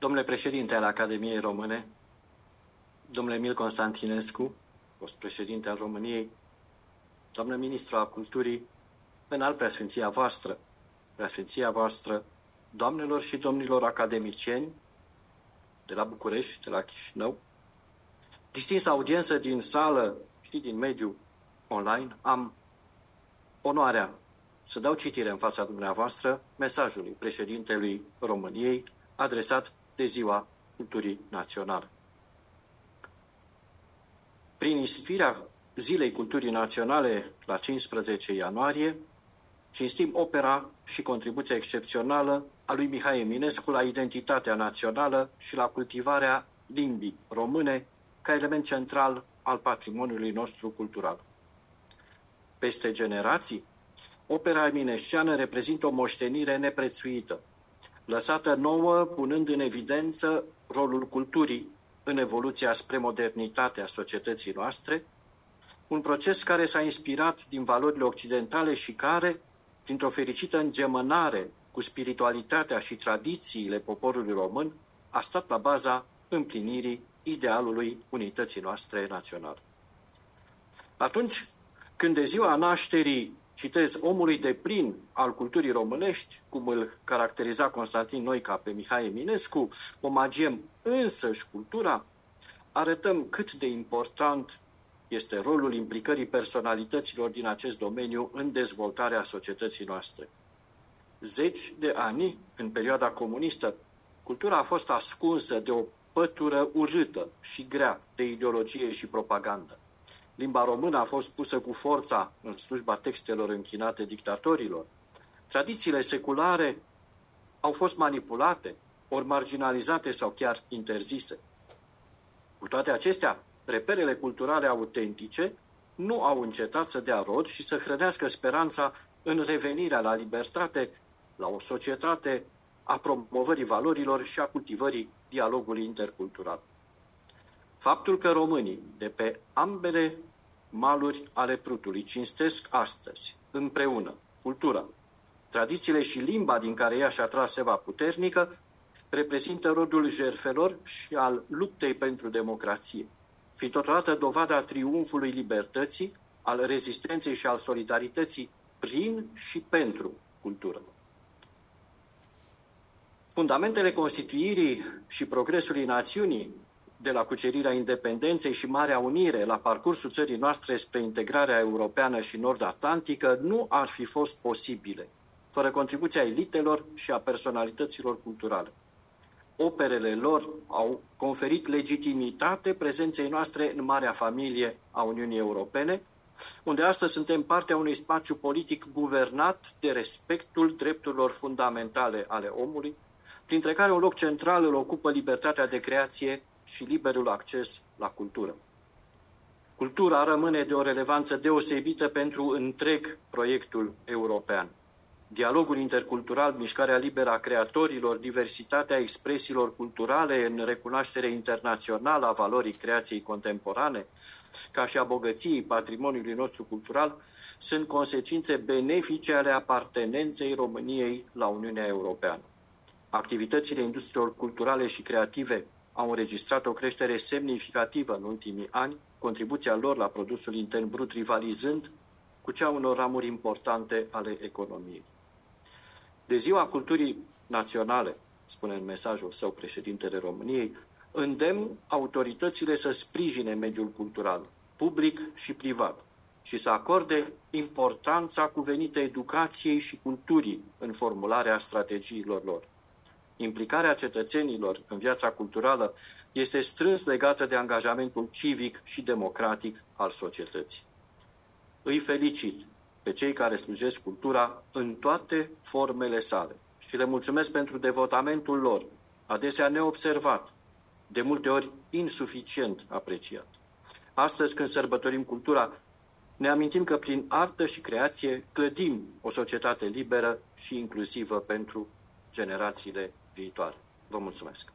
Domnule președinte al Academiei Române, domnule Emil Constantinescu, fost președinte al României, doamnă ministru a culturii, în al preasfinția voastră, preasfinția voastră, doamnelor și domnilor academicieni de la București, de la Chișinău, distinsă audiență din sală și din mediul online, am onoarea să dau citire în fața dumneavoastră mesajului președintelui României adresat de Ziua Culturii Naționale. Prin instituirea Zilei Culturii Naționale la 15 ianuarie, cinstim opera și contribuția excepțională a lui Mihai Eminescu la identitatea națională și la cultivarea limbii române ca element central al patrimoniului nostru cultural. Peste generații, opera eminesciană reprezintă o moștenire neprețuită, lăsată nouă punând în evidență rolul culturii în evoluția spre modernitatea societății noastre, un proces care s-a inspirat din valorile occidentale și care, printr-o fericită îngemănare cu spiritualitatea și tradițiile poporului român, a stat la baza împlinirii idealului unității noastre naționale. Atunci când de ziua nașterii citez, omului de plin al culturii românești, cum îl caracteriza Constantin Noica pe Mihai Eminescu, omagiem însăși cultura, arătăm cât de important este rolul implicării personalităților din acest domeniu în dezvoltarea societății noastre. Zeci de ani, în perioada comunistă, cultura a fost ascunsă de o pătură urâtă și grea de ideologie și propagandă. Limba română a fost pusă cu forța în slujba textelor închinate dictatorilor. Tradițiile seculare au fost manipulate, ori marginalizate sau chiar interzise. Cu toate acestea, reperele culturale autentice nu au încetat să dea rod și să hrănească speranța în revenirea la libertate, la o societate a promovării valorilor și a cultivării dialogului intercultural. Faptul că românii de pe ambele maluri ale Prutului. Cinstesc astăzi, împreună, cultura, tradițiile și limba din care ea și-a tras seva puternică, reprezintă rodul jerfelor și al luptei pentru democrație, fi totodată dovada triumfului libertății, al rezistenței și al solidarității prin și pentru cultură. Fundamentele constituirii și progresului națiunii de la cucerirea independenței și Marea Unire la parcursul țării noastre spre integrarea europeană și nord-atlantică nu ar fi fost posibile, fără contribuția elitelor și a personalităților culturale. Operele lor au conferit legitimitate prezenței noastre în marea familie a Uniunii Europene, unde astăzi suntem partea unui spațiu politic guvernat de respectul drepturilor fundamentale ale omului, printre care un loc central îl ocupă libertatea de creație și liberul acces la cultură. Cultura rămâne de o relevanță deosebită pentru întreg proiectul european. Dialogul intercultural, mișcarea liberă a creatorilor, diversitatea expresiilor culturale în recunoaștere internațională a valorii creației contemporane, ca și a bogăției patrimoniului nostru cultural, sunt consecințe benefice ale apartenenței României la Uniunea Europeană. Activitățile industriilor culturale și creative au înregistrat o creștere semnificativă în ultimii ani, contribuția lor la produsul intern brut rivalizând cu cea unor ramuri importante ale economiei. De ziua culturii naționale, spune în mesajul său președintele României, îndemn autoritățile să sprijine mediul cultural, public și privat, și să acorde importanța cuvenită educației și culturii în formularea strategiilor lor. Implicarea cetățenilor în viața culturală este strâns legată de angajamentul civic și democratic al societății. Îi felicit pe cei care slujesc cultura în toate formele sale și le mulțumesc pentru devotamentul lor, adesea neobservat, de multe ori insuficient apreciat. Astăzi, când sărbătorim cultura, ne amintim că prin artă și creație clădim o societate liberă și inclusivă pentru generațiile viitoare. Vă mulțumesc!